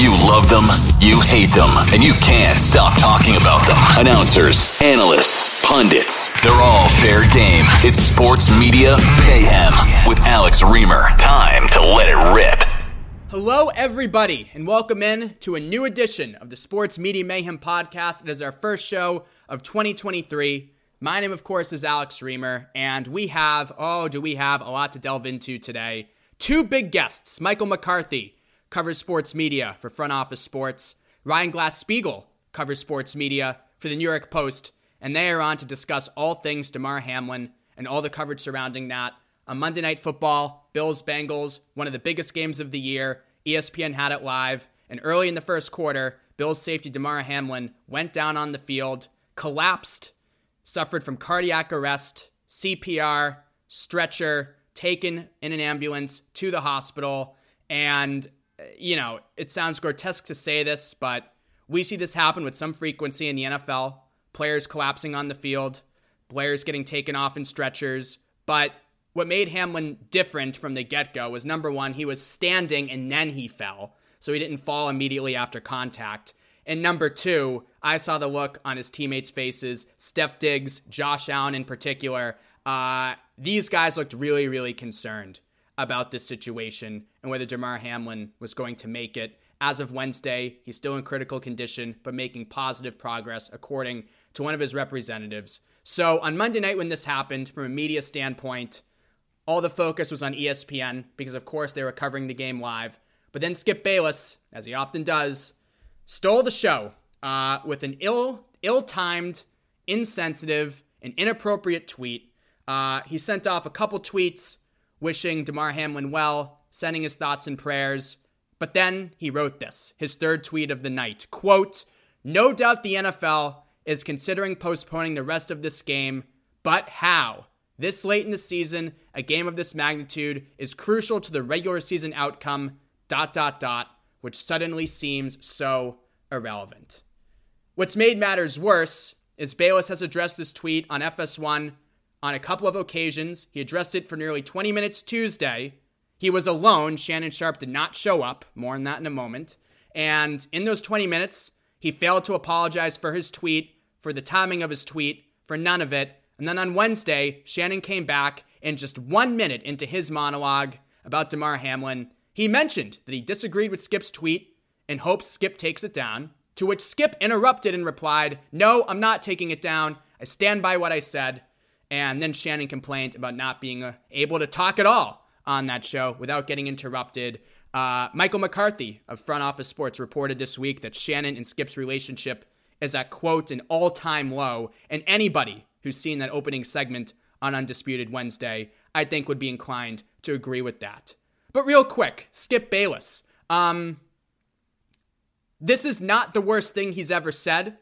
You love them, you hate them, and you can't stop talking about them. Announcers, analysts, pundits, they're all fair game. It's Sports Media Mayhem with Alex Reimer. Time to let it rip. Hello, everybody, and welcome in to a new edition of the Sports Media Mayhem podcast. It is our first show of 2023. My name, of course, is Alex Reimer, and we have, oh, do we have a lot to delve into today. Two big guests, Michael McCarthy covers sports media for Front Office Sports. Ryan Glasspiegel covers sports media for the New York Post, and they are on to discuss all things Damar Hamlin and all the coverage surrounding that. On Monday Night Football, Bills Bengals, one of the biggest games of the year. ESPN had it live, and early in the first quarter, Bills safety Damar Hamlin went down on the field, collapsed, suffered from cardiac arrest, CPR, stretcher, taken in an ambulance to the hospital, and you know, it sounds grotesque to say this, but we see this happen with some frequency in the NFL. Players collapsing on the field, players getting taken off in stretchers. But what made Hamlin different from the get go was number one, he was standing and then he fell. So he didn't fall immediately after contact. And number two, I saw the look on his teammates' faces, Steph Diggs, Josh Allen in particular. Uh, these guys looked really, really concerned about this situation and whether Damar Hamlin was going to make it. As of Wednesday, he's still in critical condition, but making positive progress, according to one of his representatives. So on Monday night, when this happened, from a media standpoint, all the focus was on ESPN because, of course, they were covering the game live. But then Skip Bayless, as he often does, stole the show uh, with an ill, ill-timed, insensitive, and inappropriate tweet. Uh, he sent off a couple tweets wishing Damar Hamlin well, sending his thoughts and prayers. But then he wrote this, his third tweet of the night. Quote, No doubt the NFL is considering postponing the rest of this game, but how? This late in the season, a game of this magnitude is crucial to the regular season outcome, dot dot dot, which suddenly seems so irrelevant. What's made matters worse is Bayless has addressed this tweet on FS1 on a couple of occasions. He addressed it for nearly 20 minutes Tuesday. He was alone. Shannon Sharpe did not show up. More on that in a moment. And in those 20 minutes, he failed to apologize for his tweet, for the timing of his tweet, for none of it. And then on Wednesday, Shannon came back and just one minute into his monologue about Damar Hamlin, he mentioned that he disagreed with Skip's tweet and hopes Skip takes it down. To which Skip interrupted and replied, No, I'm not taking it down. I stand by what I said. And then Shannon complained about not being uh, able to talk at all on that show without getting interrupted. Uh, Michael McCarthy of Front Office Sports reported this week that Shannon and Skip's relationship is at, quote, an all time low. And anybody who's seen that opening segment on Undisputed Wednesday, I think would be inclined to agree with that. But real quick, Skip Bayless. Um, this is not the worst thing he's ever said.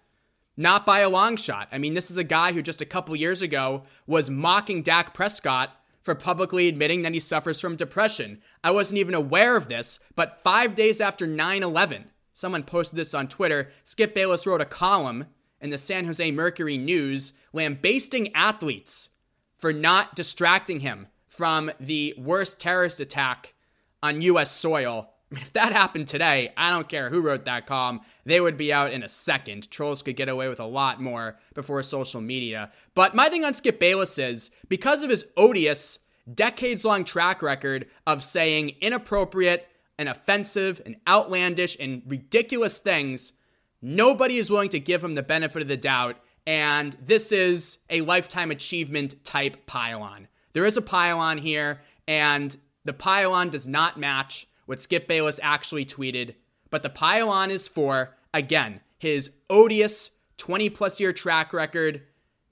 Not by a long shot. I mean, this is a guy who just a couple years ago was mocking Dak Prescott for publicly admitting that he suffers from depression. I wasn't even aware of this, but five days after 9 11, someone posted this on Twitter. Skip Bayless wrote a column in the San Jose Mercury News lambasting athletes for not distracting him from the worst terrorist attack on U.S. soil if that happened today, I don't care who wrote that column, they would be out in a second. Trolls could get away with a lot more before social media. But my thing on Skip Bayless is because of his odious, decades long track record of saying inappropriate and offensive and outlandish and ridiculous things, nobody is willing to give him the benefit of the doubt. And this is a lifetime achievement type pylon. There is a pylon here, and the pylon does not match what Skip Bayless actually tweeted. But the pile on is for, again, his odious 20 plus year track record,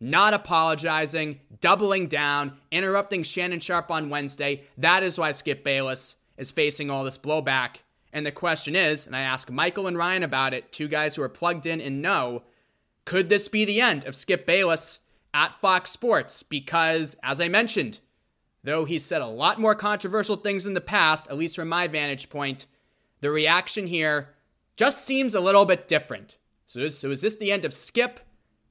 not apologizing, doubling down, interrupting Shannon Sharpe on Wednesday. That is why Skip Bayless is facing all this blowback. And the question is, and I ask Michael and Ryan about it, two guys who are plugged in and know, could this be the end of Skip Bayless at Fox Sports? Because, as I mentioned, though he's said a lot more controversial things in the past, at least from my vantage point, the reaction here just seems a little bit different. So is, so is this the end of Skip?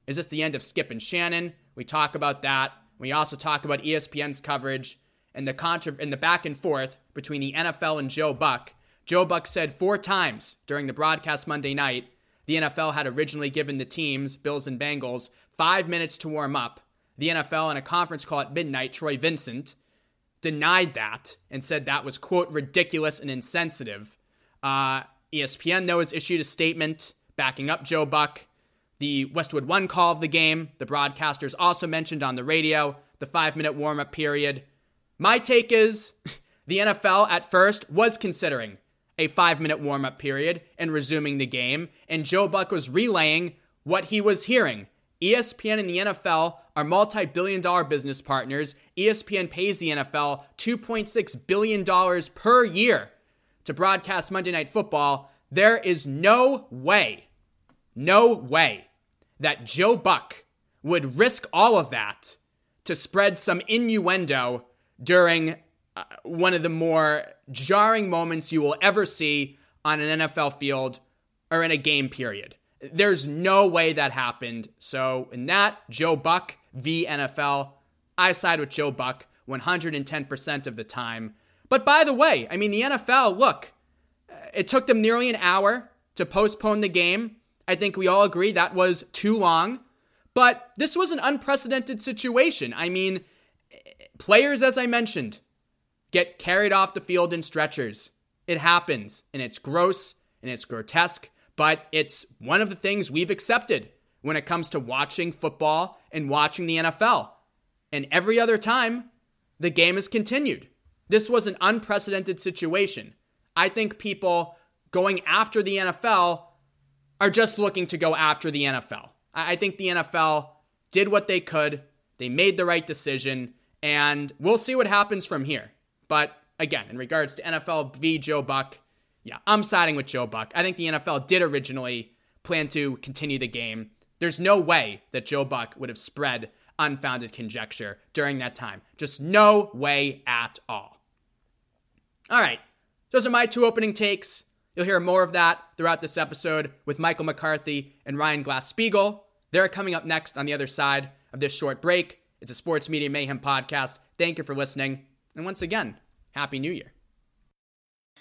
Is this the end of Skip and Shannon? We talk about that. We also talk about ESPN's coverage and the contra- and the back and forth between the NFL and Joe Buck. Joe Buck said four times during the broadcast Monday night the NFL had originally given the teams, Bills and Bengals, five minutes to warm up. The NFL, in a conference call at midnight, Troy Vincent, denied that and said that was, quote, ridiculous and insensitive. Uh, ESPN, though, has issued a statement backing up Joe Buck. The Westwood One call of the game, the broadcasters also mentioned on the radio the five minute warm up period. My take is the NFL at first was considering a five minute warm up period and resuming the game, and Joe Buck was relaying what he was hearing. ESPN and the NFL are multi billion dollar business partners. ESPN pays the NFL $2.6 billion per year to broadcast Monday Night Football. There is no way, no way that Joe Buck would risk all of that to spread some innuendo during uh, one of the more jarring moments you will ever see on an NFL field or in a game period. There's no way that happened. So, in that, Joe Buck v NFL, I side with Joe Buck 110% of the time. But by the way, I mean, the NFL, look, uh, it took them nearly an hour to postpone the game. I think we all agree that was too long. But this was an unprecedented situation. I mean, players, as I mentioned, get carried off the field in stretchers. It happens, and it's gross and it's grotesque, but it's one of the things we've accepted when it comes to watching football and watching the NFL. And every other time, the game has continued. This was an unprecedented situation. I think people going after the NFL are just looking to go after the NFL. I think the NFL did what they could, they made the right decision, and we'll see what happens from here. But again, in regards to NFL v. Joe Buck, yeah, I'm siding with Joe Buck. I think the NFL did originally plan to continue the game. There's no way that Joe Buck would have spread unfounded conjecture during that time. Just no way at all. All right, those are my two opening takes. You'll hear more of that throughout this episode with Michael McCarthy and Ryan Glasspiegel. They're coming up next on the other side of this short break. It's a Sports Media Mayhem podcast. Thank you for listening. And once again, Happy New Year.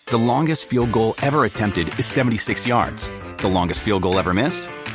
The longest field goal ever attempted is 76 yards. The longest field goal ever missed?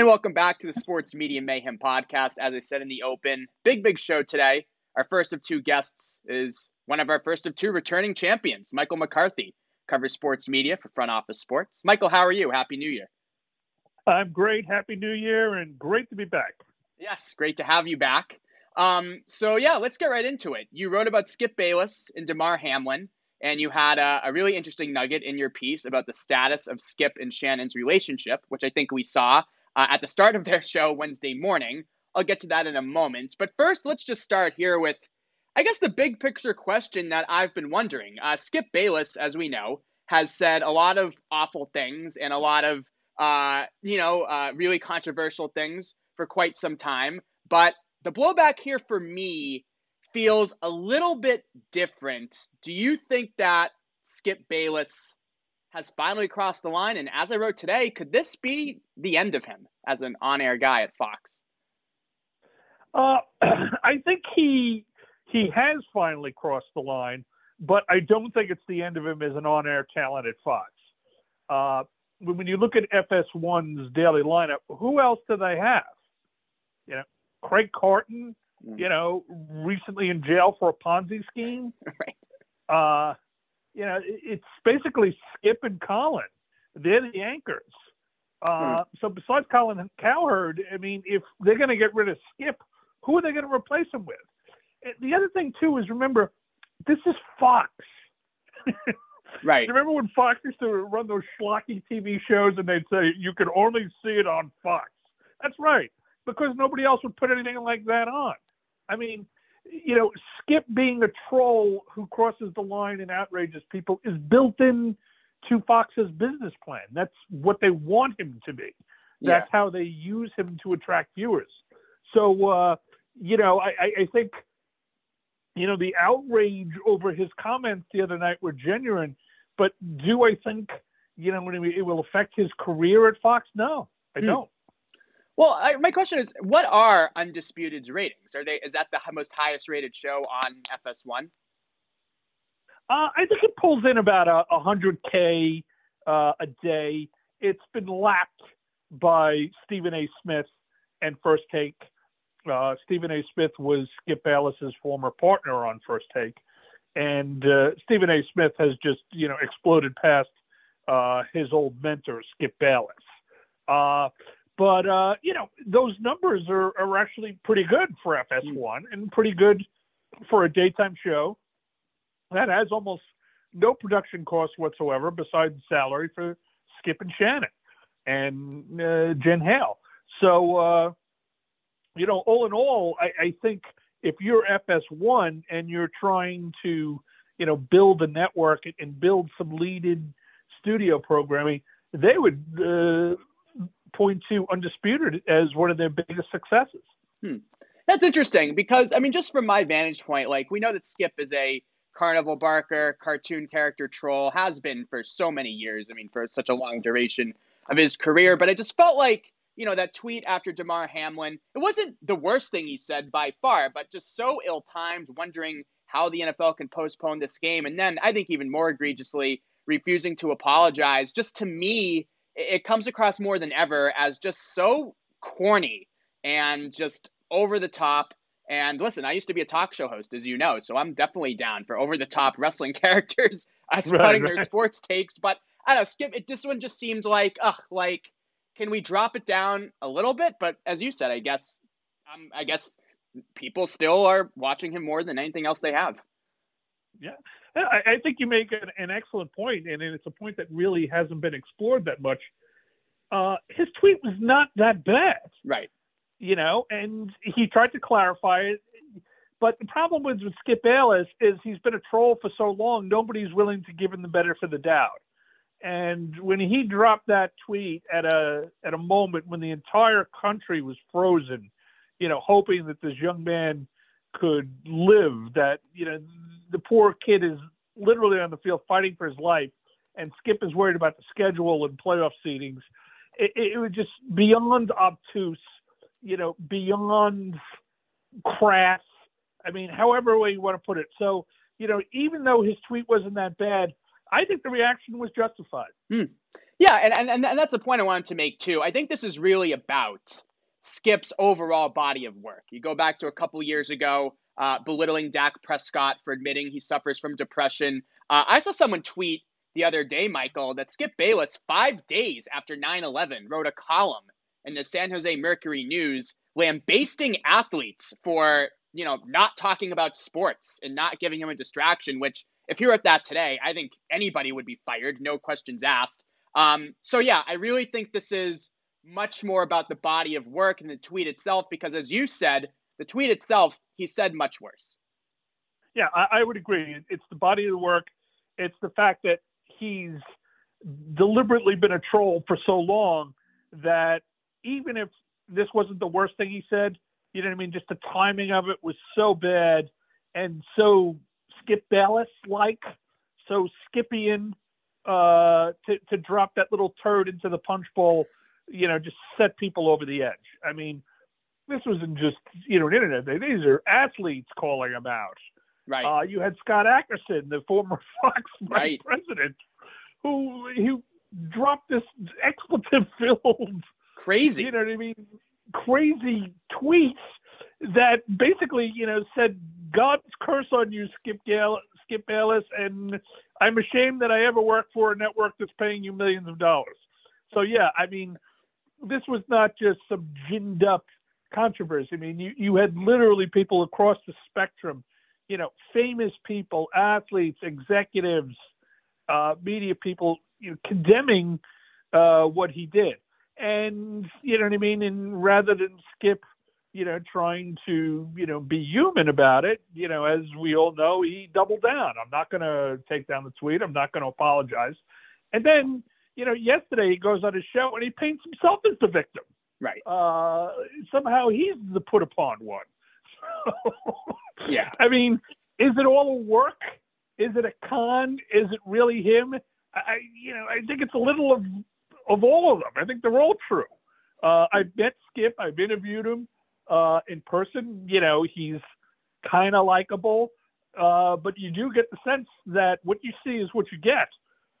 And welcome back to the Sports Media Mayhem podcast. As I said in the open, big, big show today. Our first of two guests is one of our first of two returning champions, Michael McCarthy, covers sports media for Front Office Sports. Michael, how are you? Happy New Year. I'm great. Happy New Year and great to be back. Yes, great to have you back. Um, so, yeah, let's get right into it. You wrote about Skip Bayless and Damar Hamlin, and you had a, a really interesting nugget in your piece about the status of Skip and Shannon's relationship, which I think we saw uh, at the start of their show Wednesday morning. I'll get to that in a moment. But first, let's just start here with, I guess, the big picture question that I've been wondering. Uh, Skip Bayless, as we know, has said a lot of awful things and a lot of uh, you know, uh, really controversial things for quite some time. But the blowback here for me feels a little bit different. Do you think that Skip Bayless has finally crossed the line? And as I wrote today, could this be the end of him as an on air guy at Fox? Uh, I think he he has finally crossed the line, but I don't think it's the end of him as an on air talent at Fox. Uh, when you look at FS1's daily lineup, who else do they have? You know, Craig Carton, mm. you know, recently in jail for a Ponzi scheme. right. Uh, you know, it's basically Skip and Colin. They're the anchors. Uh, hmm. So besides Colin Cowherd, I mean, if they're going to get rid of Skip, who are they going to replace him with? And the other thing too is remember, this is Fox. right. remember when Fox used to run those schlocky TV shows and they'd say you could only see it on Fox? That's right, because nobody else would put anything like that on. I mean, you know, Skip being a troll who crosses the line and outrages people is built in to Fox's business plan. That's what they want him to be. That's yeah. how they use him to attract viewers. So, uh, you know, I, I think, you know, the outrage over his comments the other night were genuine. But do I think, you know, it will affect his career at Fox? No, I hmm. don't. Well, I, my question is, what are Undisputed's ratings? Are they is that the most highest rated show on FS1? Uh, I think it pulls in about a, a hundred k uh, a day. It's been lapped by Stephen A. Smith and First Take. Uh, Stephen A. Smith was Skip Bayless's former partner on First Take, and uh, Stephen A. Smith has just you know exploded past uh, his old mentor Skip Bayless. But uh, you know, those numbers are, are actually pretty good for FS1 and pretty good for a daytime show that has almost no production costs whatsoever besides salary for Skip and Shannon and uh, Jen Hale. So, uh, you know, all in all, I, I think if you're FS1 and you're trying to, you know, build a network and build some leaded studio programming, they would uh, point to Undisputed as one of their biggest successes. Hmm. That's interesting because, I mean, just from my vantage point, like we know that Skip is a carnival barker, cartoon character troll, has been for so many years. I mean, for such a long duration of his career. But I just felt like, you know, that tweet after Damar Hamlin, it wasn't the worst thing he said by far, but just so ill timed, wondering how the NFL can postpone this game. And then I think even more egregiously, refusing to apologize. Just to me, it comes across more than ever as just so corny and just over the top. And listen, I used to be a talk show host, as you know, so I'm definitely down for over the top wrestling characters as right, right. their sports takes. But I don't know, Skip. It, this one just seemed like, ugh, like, can we drop it down a little bit? But as you said, I guess, um, I guess people still are watching him more than anything else they have. Yeah, I, I think you make an, an, excellent point, and it's a point that really hasn't been explored that much. Uh, his tweet was not that bad, right? You know, and he tried to clarify it. But the problem with, with Skip Bayless is he's been a troll for so long, nobody's willing to give him the benefit of the doubt. And when he dropped that tweet at a at a moment when the entire country was frozen, you know, hoping that this young man could live, that you know the poor kid is literally on the field fighting for his life, and Skip is worried about the schedule and playoff seedings. It, it was just beyond obtuse, you know, beyond crass. I mean, however way you want to put it. So, you know, even though his tweet wasn't that bad, I think the reaction was justified. Hmm. Yeah, and, and and that's the point I wanted to make too. I think this is really about Skip's overall body of work. You go back to a couple years ago, uh, belittling Dak Prescott for admitting he suffers from depression. Uh, I saw someone tweet the other day, Michael, that Skip Bayless, five days after 9 11, wrote a column in the San Jose Mercury News lambasting athletes for, you know, not talking about sports and not giving him a distraction, which, if you're at that today, I think anybody would be fired, no questions asked. Um, so, yeah, I really think this is much more about the body of work and the tweet itself, because as you said, the tweet itself, he said much worse. Yeah, I, I would agree. It's the body of the work. It's the fact that he's deliberately been a troll for so long that even if this wasn't the worst thing he said, you know what I mean? Just the timing of it was so bad and so Skip Bayless like, so Skipian uh, to to drop that little turd into the punch bowl, you know, just set people over the edge. I mean, this wasn't just you know an internet thing. These are athletes calling him out. Right. Uh, you had Scott Ackerson, the former Fox right. president, who who dropped this expletive filled crazy. You know what I mean? Crazy tweets that basically, you know, said God's curse on you, Skip Gale, Skip Bayless, and I'm ashamed that I ever worked for a network that's paying you millions of dollars. So yeah, I mean, this was not just some ginned up controversy. I mean, you, you had literally people across the spectrum, you know, famous people, athletes, executives, uh, media people, you know, condemning uh, what he did. And you know what I mean. And rather than skip, you know, trying to you know be human about it, you know, as we all know, he doubled down. I'm not going to take down the tweet. I'm not going to apologize. And then you know, yesterday he goes on his show and he paints himself as the victim. Right. Uh, somehow he's the put upon one. yeah. I mean, is it all a work? Is it a con? Is it really him? I, you know, I think it's a little of of all of them. I think they're all true. Uh, I've met Skip. I've interviewed him uh, in person. You know, he's kind of likable, uh, but you do get the sense that what you see is what you get.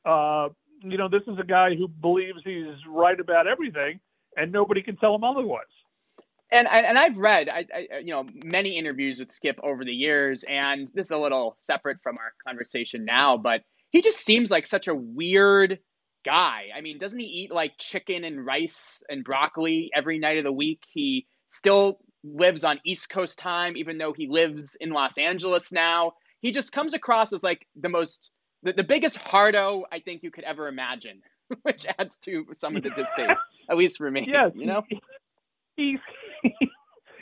Uh, you know, this is a guy who believes he's right about everything, and nobody can tell him otherwise. And and I've read, I, I, you know, many interviews with Skip over the years, and this is a little separate from our conversation now, but he just seems like such a weird guy. I mean, doesn't he eat like chicken and rice and broccoli every night of the week? He still lives on East Coast time, even though he lives in Los Angeles now. He just comes across as like the most, the, the biggest hardo I think you could ever imagine, which adds to some of the distaste, at least for me. Yeah, you know, he's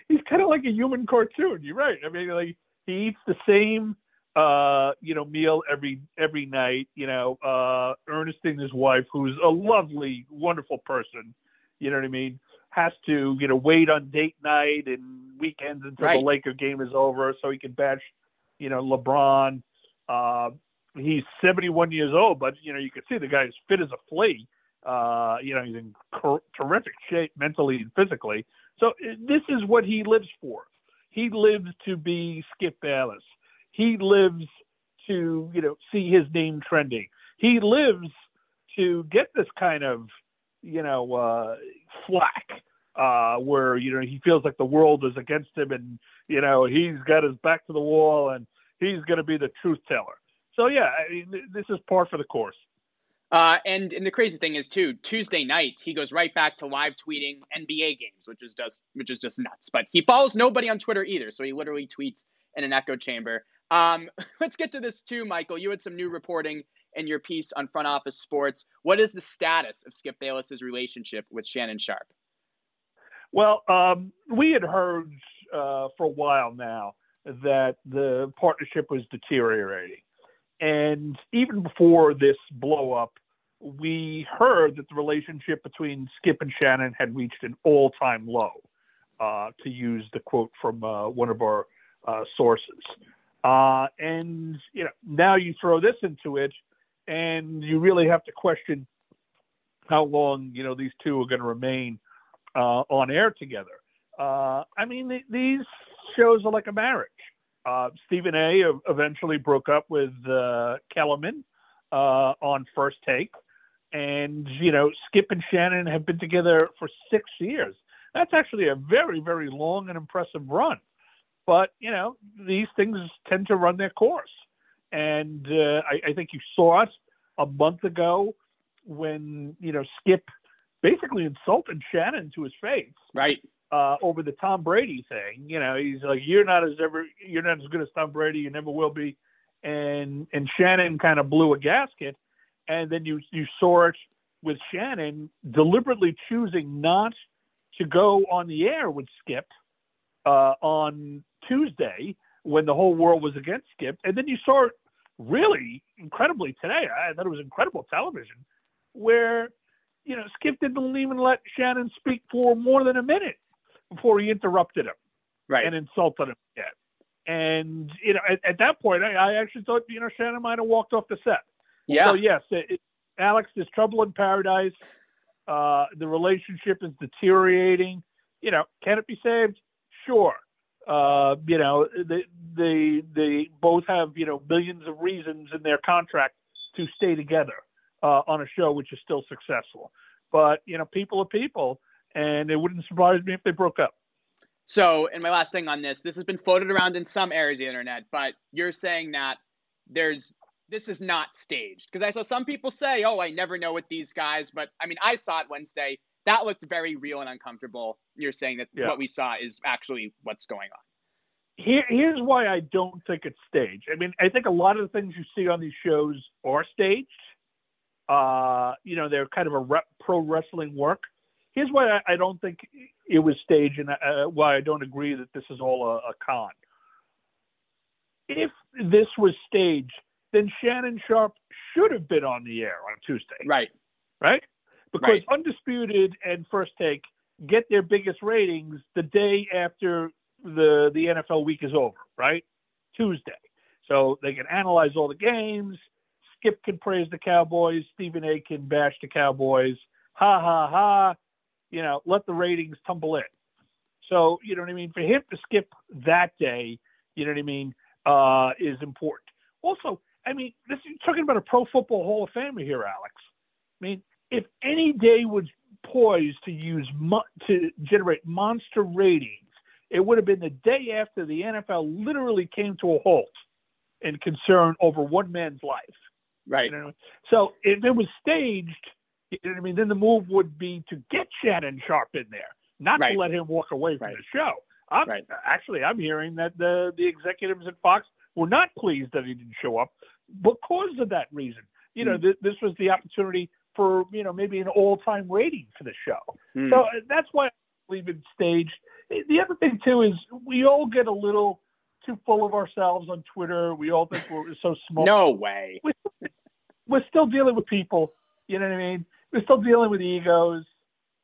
he's kind of like a human cartoon. You're right. I mean, like he eats the same uh, you know, meal every every night. You know, uh, Ernestine, his wife, who's a lovely, wonderful person. You know what I mean? Has to, you know, wait on date night and weekends until right. the Laker game is over so he can bash, you know, LeBron. Uh, he's 71 years old, but you know, you can see the guy is fit as a flea. Uh, you know, he's in cor- terrific shape mentally and physically. So this is what he lives for. He lives to be Skip Bayless. He lives to, you know, see his name trending. He lives to get this kind of, you know, uh, flack uh, where you know he feels like the world is against him, and you know he's got his back to the wall, and he's going to be the truth teller. So yeah, I mean, this is par for the course. Uh, and and the crazy thing is too, Tuesday night he goes right back to live tweeting NBA games, which is just which is just nuts. But he follows nobody on Twitter either, so he literally tweets in an echo chamber. Um, let's get to this too, Michael. You had some new reporting in your piece on Front Office Sports. What is the status of Skip Bayless's relationship with Shannon Sharpe? Well, um, we had heard uh, for a while now that the partnership was deteriorating. And even before this blow up, we heard that the relationship between Skip and Shannon had reached an all time low, uh, to use the quote from uh, one of our uh, sources. Uh, and you know, now you throw this into it, and you really have to question how long you know these two are going to remain uh, on air together. Uh, I mean, th- these shows are like a marriage. Uh, Stephen A. eventually broke up with uh, Kellerman uh, on First Take, and you know, Skip and Shannon have been together for six years. That's actually a very, very long and impressive run. But you know, these things tend to run their course, and uh, I, I think you saw it a month ago when you know Skip basically insulted Shannon to his face. Right. Uh, over the Tom Brady thing, you know, he's like, "You're not as ever, you're not as good as Tom Brady. You never will be." And and Shannon kind of blew a gasket, and then you you saw it with Shannon deliberately choosing not to go on the air with Skip uh, on Tuesday when the whole world was against Skip, and then you saw it really incredibly today. I thought it was incredible television where you know Skip didn't even let Shannon speak for more than a minute before he interrupted him right. and insulted him again. And you know, at, at that point, I, I, actually thought you know Shannon might have walked off the set. Yeah. So yes, it, it, Alex, there's trouble in paradise. Uh, the relationship is deteriorating. You know, can it be saved? Sure. Uh, you know, they, they they both have you know millions of reasons in their contract to stay together. uh, on a show which is still successful. But you know, people are people, and it wouldn't surprise me if they broke up. So, and my last thing on this, this has been floated around in some areas of the internet, but you're saying that there's this is not staged because I saw some people say, "Oh, I never know with these guys," but I mean, I saw it Wednesday. That looked very real and uncomfortable. You're saying that yeah. what we saw is actually what's going on. Here, here's why I don't think it's staged. I mean, I think a lot of the things you see on these shows are staged. Uh, you know, they're kind of a rep, pro wrestling work. Here's why I, I don't think it was staged, and uh, why I don't agree that this is all a, a con. If this was staged, then Shannon Sharpe should have been on the air on Tuesday. Right. Right? Because right. Undisputed and First Take get their biggest ratings the day after the the NFL week is over, right? Tuesday. So they can analyze all the games. Skip can praise the Cowboys. Stephen A can bash the Cowboys. Ha ha ha. You know, let the ratings tumble in. So, you know what I mean? For him to skip that day, you know what I mean, uh, is important. Also, I mean, this is talking about a pro football Hall of Famer here, Alex. I mean, if any day was poised to use mo- to generate monster ratings, it would have been the day after the NFL literally came to a halt in concern over one man's life. Right. You know? So if it was staged, you know what I mean, then the move would be to get Shannon Sharpe in there, not right. to let him walk away from right. the show. I'm, right. Actually, I'm hearing that the the executives at Fox were not pleased that he didn't show up because of that reason. You know, mm. th- this was the opportunity for you know maybe an all-time rating for the show. Mm. So uh, that's why we've been staged. The other thing too is we all get a little too full of ourselves on Twitter. We all think we're so small. No way. We're, we're still dealing with people. You know what I mean? We're still dealing with egos.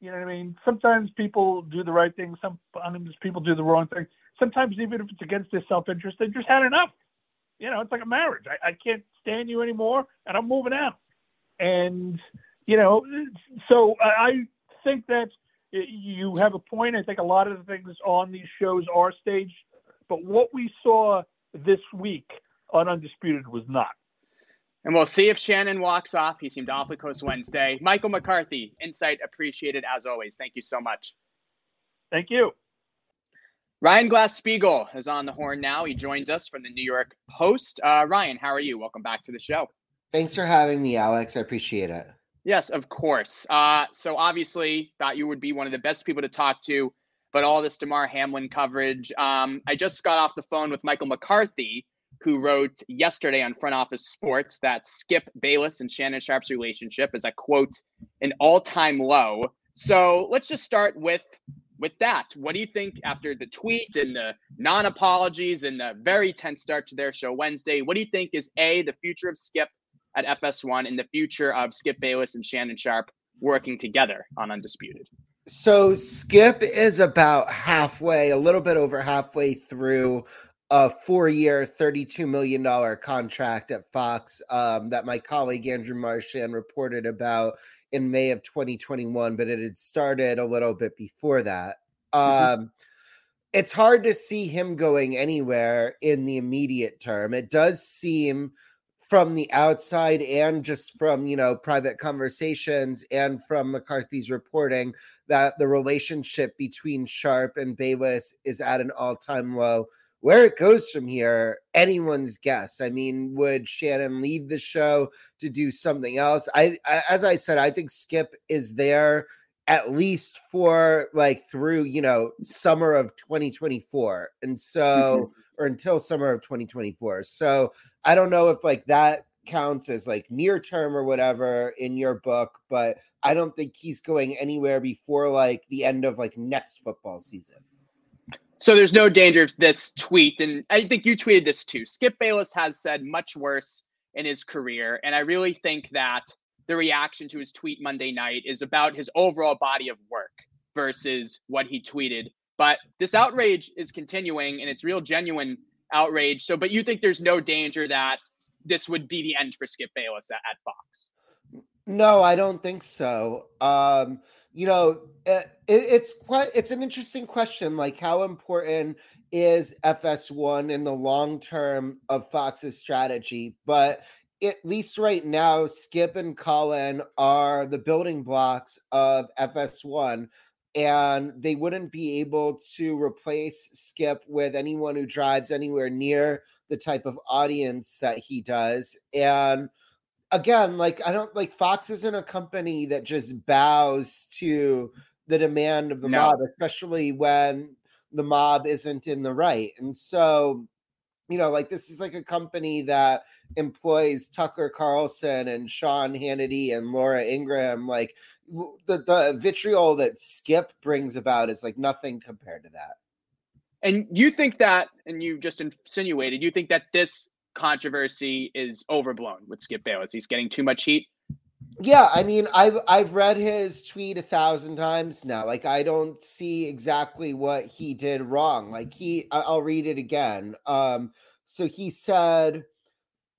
You know what I mean? Sometimes people do the right thing. Sometimes people do the wrong thing. Sometimes even if it's against their self-interest, they just had enough. You know, it's like a marriage. I, I can't stand you anymore, and I'm moving out. And you know, so I think that you have a point. I think a lot of the things on these shows are staged, but what we saw this week on Undisputed was not. And we'll see if Shannon walks off. He seemed awfully close Wednesday. Michael McCarthy, insight appreciated as always. Thank you so much. Thank you. Ryan Glasspiegel is on the horn now. He joins us from the New York Post. Uh, Ryan, how are you? Welcome back to the show. Thanks for having me, Alex. I appreciate it. Yes, of course. Uh, so obviously, thought you would be one of the best people to talk to, but all this Damar Hamlin coverage. Um, I just got off the phone with Michael McCarthy, who wrote yesterday on Front Office Sports that Skip Bayless and Shannon Sharpe's relationship is a quote an all-time low. So let's just start with with that. What do you think after the tweet and the non-apologies and the very tense start to their show Wednesday? What do you think is a the future of Skip at FS1 and the future of Skip Bayless and Shannon Sharpe working together on Undisputed? So Skip is about halfway, a little bit over halfway through a four-year, thirty-two million dollar contract at Fox um, that my colleague Andrew Marchand reported about in May of 2021, but it had started a little bit before that. Mm-hmm. Um, it's hard to see him going anywhere in the immediate term. It does seem from the outside and just from you know private conversations and from McCarthy's reporting that the relationship between Sharpe and Bayless is at an all-time low. Where it goes from here, anyone's guess. I mean, would Shannon leave the show to do something else? I, I as I said, I think Skip is there at least for like through you know summer of 2024 and so mm-hmm. or until summer of 2024 so i don't know if like that counts as like near term or whatever in your book but i don't think he's going anywhere before like the end of like next football season so there's no danger of this tweet and i think you tweeted this too skip bayless has said much worse in his career and i really think that the reaction to his tweet Monday night is about his overall body of work versus what he tweeted. But this outrage is continuing and it's real genuine outrage. So, but you think there's no danger that this would be the end for Skip Bayless at, at Fox? No, I don't think so. Um, you know, eh, it, it's quite it's an interesting question. Like, how important is FS1 in the long term of Fox's strategy? But at least right now, Skip and Colin are the building blocks of FS1, and they wouldn't be able to replace Skip with anyone who drives anywhere near the type of audience that he does. And again, like I don't like Fox isn't a company that just bows to the demand of the no. mob, especially when the mob isn't in the right. And so, you know, like this is like a company that employs Tucker Carlson and Sean Hannity and Laura Ingraham. Like the the vitriol that Skip brings about is like nothing compared to that. And you think that, and you just insinuated, you think that this controversy is overblown with Skip Bayless. He's getting too much heat. Yeah, I mean, I've I've read his tweet a thousand times now. Like, I don't see exactly what he did wrong. Like, he, I'll read it again. Um, so he said,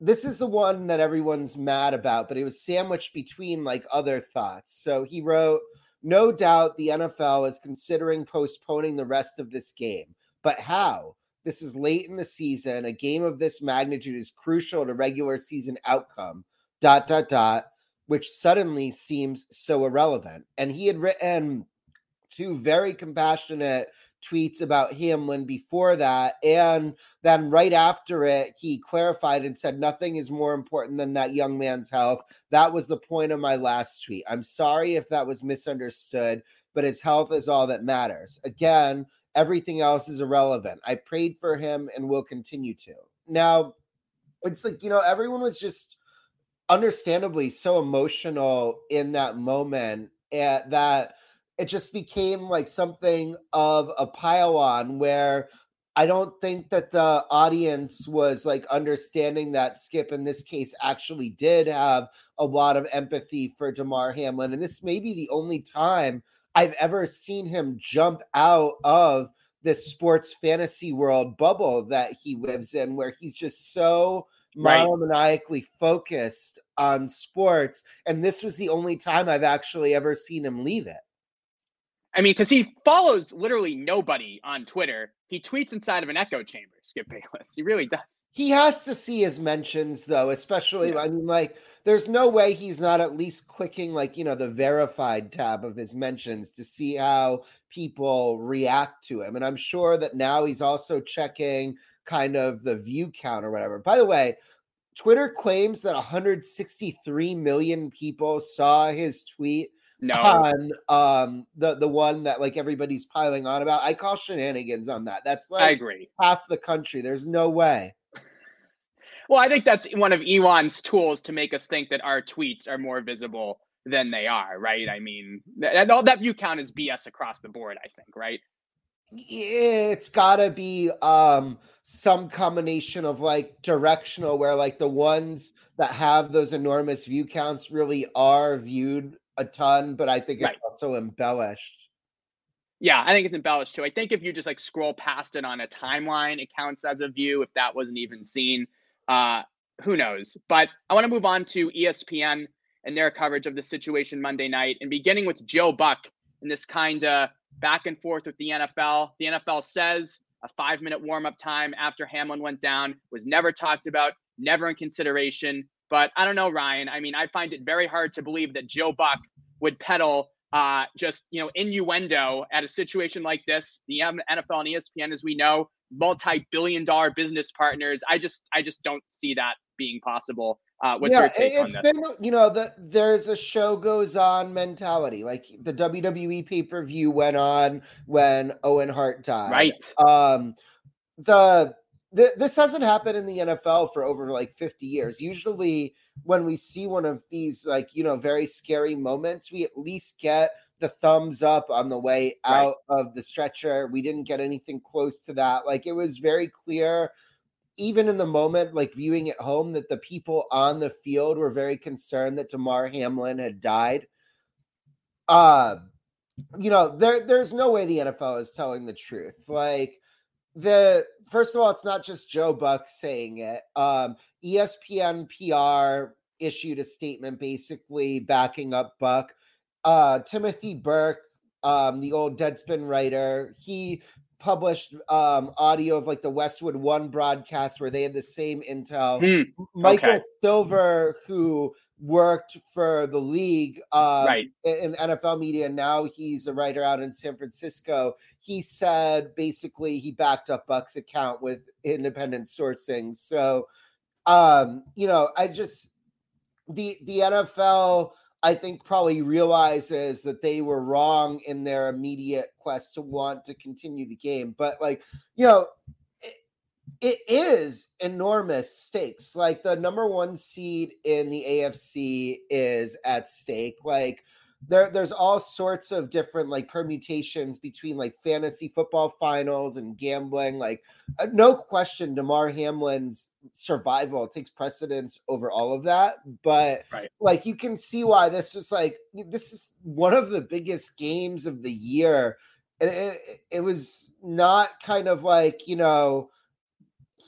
"This is the one that everyone's mad about, but it was sandwiched between like other thoughts." So he wrote, "No doubt the NFL is considering postponing the rest of this game, but how?" This is late in the season. A game of this magnitude is crucial to regular season outcome. Dot dot dot, which suddenly seems so irrelevant. And he had written two very compassionate tweets about Hamlin before that. And then right after it, he clarified and said, Nothing is more important than that young man's health. That was the point of my last tweet. I'm sorry if that was misunderstood, but his health is all that matters. Again, Everything else is irrelevant. I prayed for him and will continue to. Now, it's like, you know, everyone was just understandably so emotional in that moment eh, that it just became like something of a pile on where I don't think that the audience was like understanding that Skip in this case actually did have a lot of empathy for Damar Hamlin. And this may be the only time I've ever seen him jump out of this sports fantasy world bubble that he lives in, where he's just so right. monomaniacally focused on sports. And this was the only time I've actually ever seen him leave it. I mean, because he follows literally nobody on Twitter. He tweets inside of an echo chamber, Skip Bayless. He really does. He has to see his mentions, though, especially, yeah. I mean, like, there's no way he's not at least clicking, like, you know, the verified tab of his mentions to see how people react to him. And I'm sure that now he's also checking kind of the view count or whatever. By the way, Twitter claims that 163 million people saw his tweet no. on um the the one that like everybody's piling on about. I call shenanigans on that. That's like I agree. half the country. There's no way. Well, I think that's one of Elon's tools to make us think that our tweets are more visible than they are, right? I mean, that, all that view count is BS across the board, I think, right? It's got to be um some combination of like directional where like the ones that have those enormous view counts really are viewed a ton, but I think it's right. also embellished. Yeah, I think it's embellished too. I think if you just like scroll past it on a timeline, it counts as a view. If that wasn't even seen, uh, who knows? But I want to move on to ESPN and their coverage of the situation Monday night, and beginning with Joe Buck and this kind of back and forth with the NFL. The NFL says a five minute warm up time after Hamlin went down was never talked about, never in consideration. But I don't know, Ryan. I mean, I find it very hard to believe that Joe Buck would peddle uh, just you know innuendo at a situation like this. The NFL and ESPN, as we know, multi-billion-dollar business partners. I just I just don't see that being possible. Uh, what's yeah, your take it's been you know the there's a show goes on mentality. Like the WWE pay per view went on when Owen Hart died. Right. Um, the th- this hasn't happened in the NFL for over like 50 years. Usually, when we see one of these, like, you know, very scary moments, we at least get the thumbs up on the way out right. of the stretcher. We didn't get anything close to that. Like, it was very clear, even in the moment, like viewing at home, that the people on the field were very concerned that Damar Hamlin had died. Uh, you know, there there's no way the NFL is telling the truth. Like, the first of all, it's not just Joe Buck saying it. Um, ESPN PR issued a statement basically backing up Buck. Uh, Timothy Burke, um, the old Deadspin writer, he published um, audio of like the Westwood One broadcast where they had the same intel. Hmm, Michael okay. Silver, who worked for the league um, Right. in in NFL media, now he's a writer out in San Francisco. He said basically he backed up Buck's account with independent sourcing. So, um, you know, I just the the NFL I think probably realizes that they were wrong in their immediate quest to want to continue the game. But like, you know, it, is enormous stakes. Like the number one seed in the AFC is at stake. Like there, there's all sorts of different like permutations between like fantasy football finals and gambling. Like, uh, no question, Damar Hamlin's survival takes precedence over all of that. But Right. like, you can see why this is like this is one of the biggest games of the year. And it, it was not kind of like you know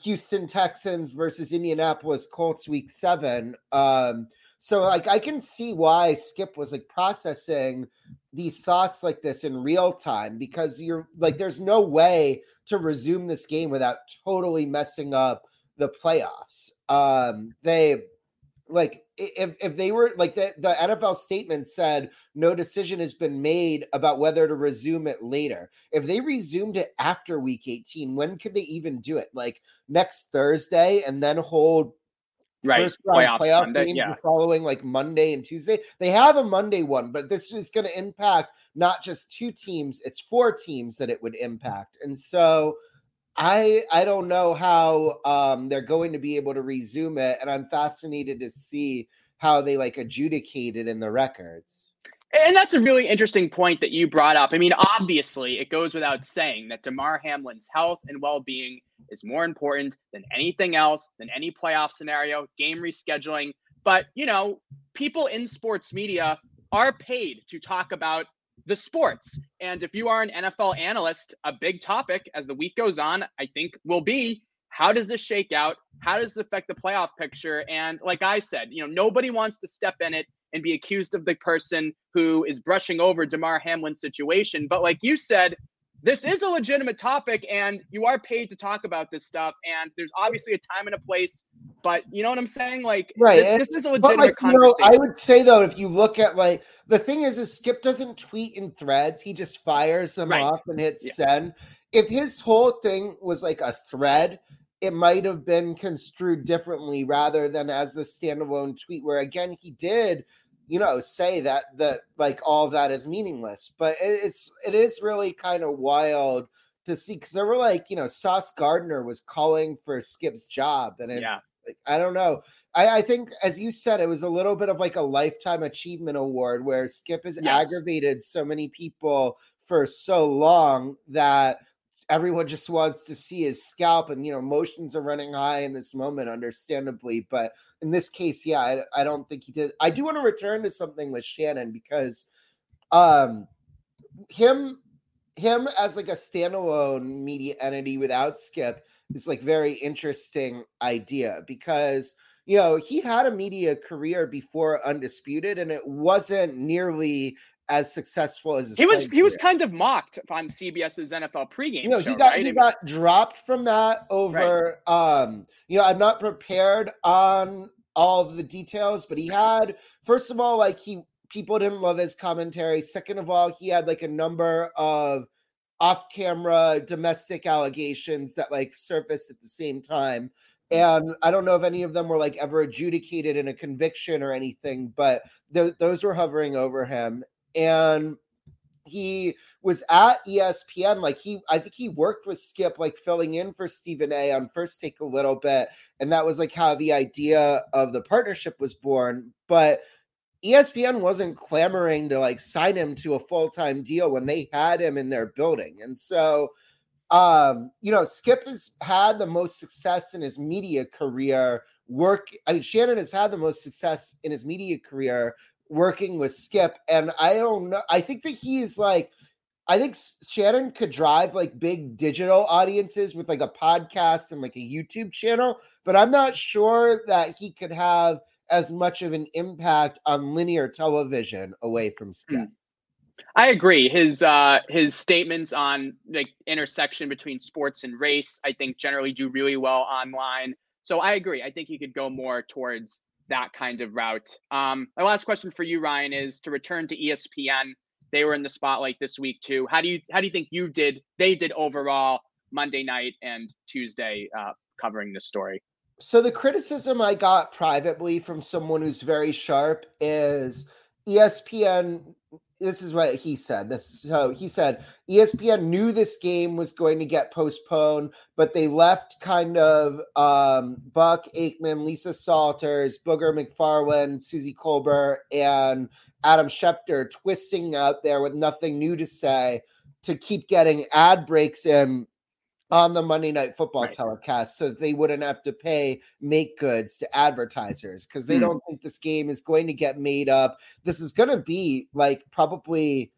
Houston Texans versus Indianapolis Colts week seven. Um, so like I can see why Skip was like processing these thoughts like this in real time because you're like there's no way to resume this game without totally messing up the playoffs. Um they like if if they were like the, the NFL statement said no decision has been made about whether to resume it later. If they resumed it after week 18, when could they even do it? Like next Thursday and then hold Right. first round Playoff playoff games yeah. the following like Monday and Tuesday. They have a Monday one, but this is going to impact not just two teams, it's four teams that it would impact. And so I I don't know how um they're going to be able to resume it and I'm fascinated to see how they like adjudicate it in the records. And that's a really interesting point that you brought up. I mean, obviously, it goes without saying that Damar Hamlin's health and well being is more important than anything else, than any playoff scenario, game rescheduling. But, you know, people in sports media are paid to talk about the sports. And if you are an NFL analyst, a big topic as the week goes on, I think will be how does this shake out? How does this affect the playoff picture? And like I said, you know, nobody wants to step in it and be accused of the person who is brushing over Damar Hamlin's situation. But like you said, this is a legitimate topic and you are paid to talk about this stuff. And there's obviously a time and a place, but you know what I'm saying? Like, Right, this, this is a legitimate like you know, conversation. I would say though, if you look at like the thing is, is Skip doesn't tweet in threads; he just fires them Right. off and hits Yeah. send. If his whole thing was like a thread, it might have been construed differently rather than as a standalone tweet. Where again, he did, you know, say that that like all of that is meaningless. But it's it is really kind of wild to see because there were like you know Sauce Gardner was calling for Skip's job, and it's Yeah. like I don't know. I, I think, as you said, it was a little bit of like a lifetime achievement award where Skip has Yes. aggravated so many people for so long that everyone just wants to see his scalp. And, you know, emotions are running high in this moment, understandably. But in this case, yeah, I, I don't think he did. I do want to return to something with Shannon because um him him as like a standalone media entity without skip is like very interesting idea because you know he had a media career before undisputed and it wasn't nearly as successful as his he was he was career. kind of mocked on CBS's NFL pregame you know he got right? He got dropped from that over um you know i'm not prepared on all of the details but he had first of all like he people didn't love his commentary. Second of all he had like a number of off camera domestic allegations that like surfaced at the same time. And i don't know if any of them were like ever adjudicated in a conviction or anything but th- those were hovering over him and he was at ESPN. Like he, I think he worked with Skip, like filling in for Stephen A. on First Take a little bit, and that was like how the idea of the partnership was born. But ESPN wasn't clamoring to like sign him to a full time deal when they had him in their building, and so um you know skip has had the most success in his media career work i mean shannon has had the most success in his media career working with skip and i don't know i think that he's like i think shannon could drive like big digital audiences with like a podcast and like a youtube channel but i'm not sure that he could have as much of an impact on linear television away from skip I agree. His uh his statements on like intersection between sports and race, I think generally do really well online. So I agree. I think he could go more towards that kind of route. Um, my last question for you, Ryan, is to return to ESPN. They were in the spotlight this week too. How do you how do you think you did? They did overall Monday night and Tuesday uh, covering this story. So the criticism I got privately from someone who's very sharp is ESPN this is what he said. This so he said ESPN knew this game was going to get postponed, but they left kind of um, Buck Aikman, Lisa Salters, Booger McFarland, Suzy Kolber, and Adam Schefter twisting out there with nothing new to say to keep getting ad breaks in on the Monday Night Football right. telecast so that they wouldn't have to pay make goods to advertisers because they mm. don't think this game is going to get made up. This is going to be like probably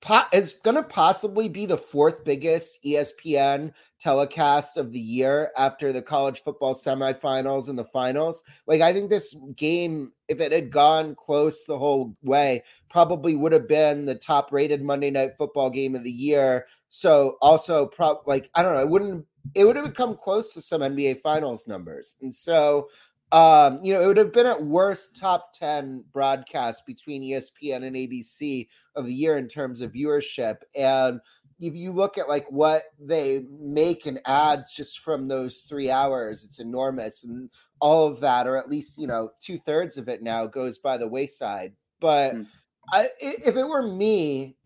po- it's going to possibly be the fourth biggest ESPN telecast of the year after the college football semifinals and the finals. Like I think this game if it had gone close the whole way probably would have been the top rated Monday Night Football game of the year so also, prob like I don't know, it wouldn't it would have come close to some NBA Finals numbers, and so um, you know, it would have been at worst top 10 broadcast between ESPN and ABC of the year in terms of viewership. And if you look at like what they make in ads just from those three hours, it's enormous. And all of that, or at least, you know, two thirds of it now goes by the wayside. But mm. I, if it were me,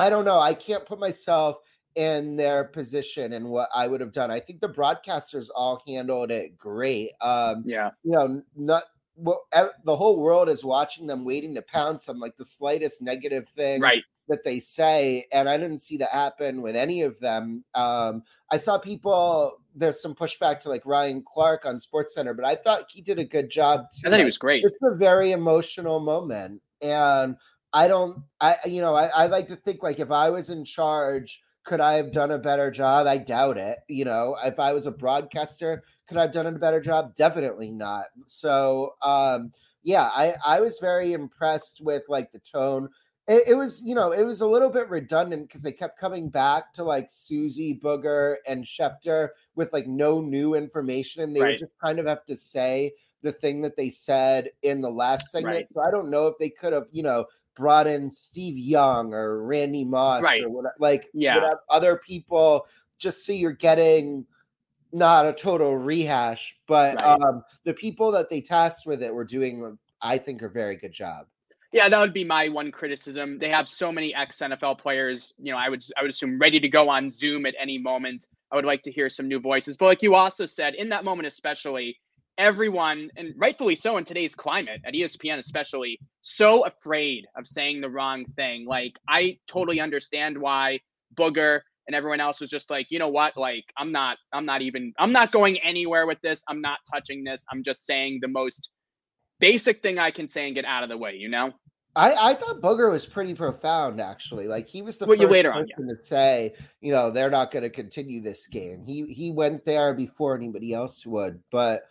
I don't know. I can't put myself in their position and what I would have done. I think the broadcasters all handled it great. Um, yeah, you know, not well, the whole world is watching them waiting to pounce on like the slightest negative thing right. that they say, and I didn't see that happen with any of them. Um, I saw people. There's some pushback to like Ryan Clark on SportsCenter, but I thought he did a good job. Too. I thought he was great. It's a very emotional moment, and I don't, I, you know, I, I like to think like if I was in charge, could I have done a better job? I doubt it. You know, if I was a broadcaster, could I have done a better job? Definitely not. So, um, yeah, I, I was very impressed with like the tone. It, it was, you know, it was a little bit redundant because they kept coming back to like Suzy Booger and Schefter with like no new information, and they right. would just kind of have to say the thing that they said in the last segment. Right. So I don't know if they could have, you know, brought in Steve Young or Randy Moss right. or whatever, like yeah. other people, just so you're getting not a total rehash, but right. um, the people that they tasked with it were doing, I think, a very good job. Yeah, that would be my one criticism. They have so many ex NFL players. You know, I would I would assume ready to go on Zoom at any moment. I would like to hear some new voices. But like you also said, in that moment especially, everyone, and rightfully so in today's climate, at ESPN especially, so afraid of saying the wrong thing. Like, I totally understand why Booger and everyone else was just like, you know what? Like, I'm not, I'm not even, I'm not going anywhere with this. I'm not touching this. I'm just saying the most basic thing I can say and get out of the way, you know? I, I thought Booger was pretty profound, actually. Like he was the well, first later person on, yeah. to say, you know, they're not going to continue this game. He he went there before anybody else would, but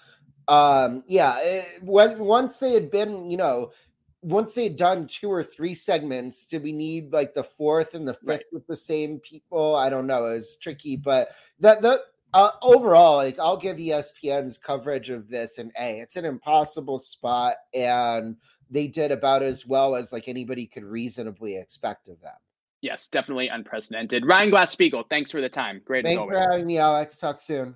um yeah it, eh, when once they had been you know once they had done two or three segments did we need like the fourth and the fifth right. with the same people? I don't know it was tricky but that the uh, overall like i'll give espn's coverage of this an a it's an impossible spot and they did about as well as like anybody could reasonably expect of them. Yes definitely unprecedented. Ryan Glasspiegel thanks for the time. Great thanks for having me alex. Talk soon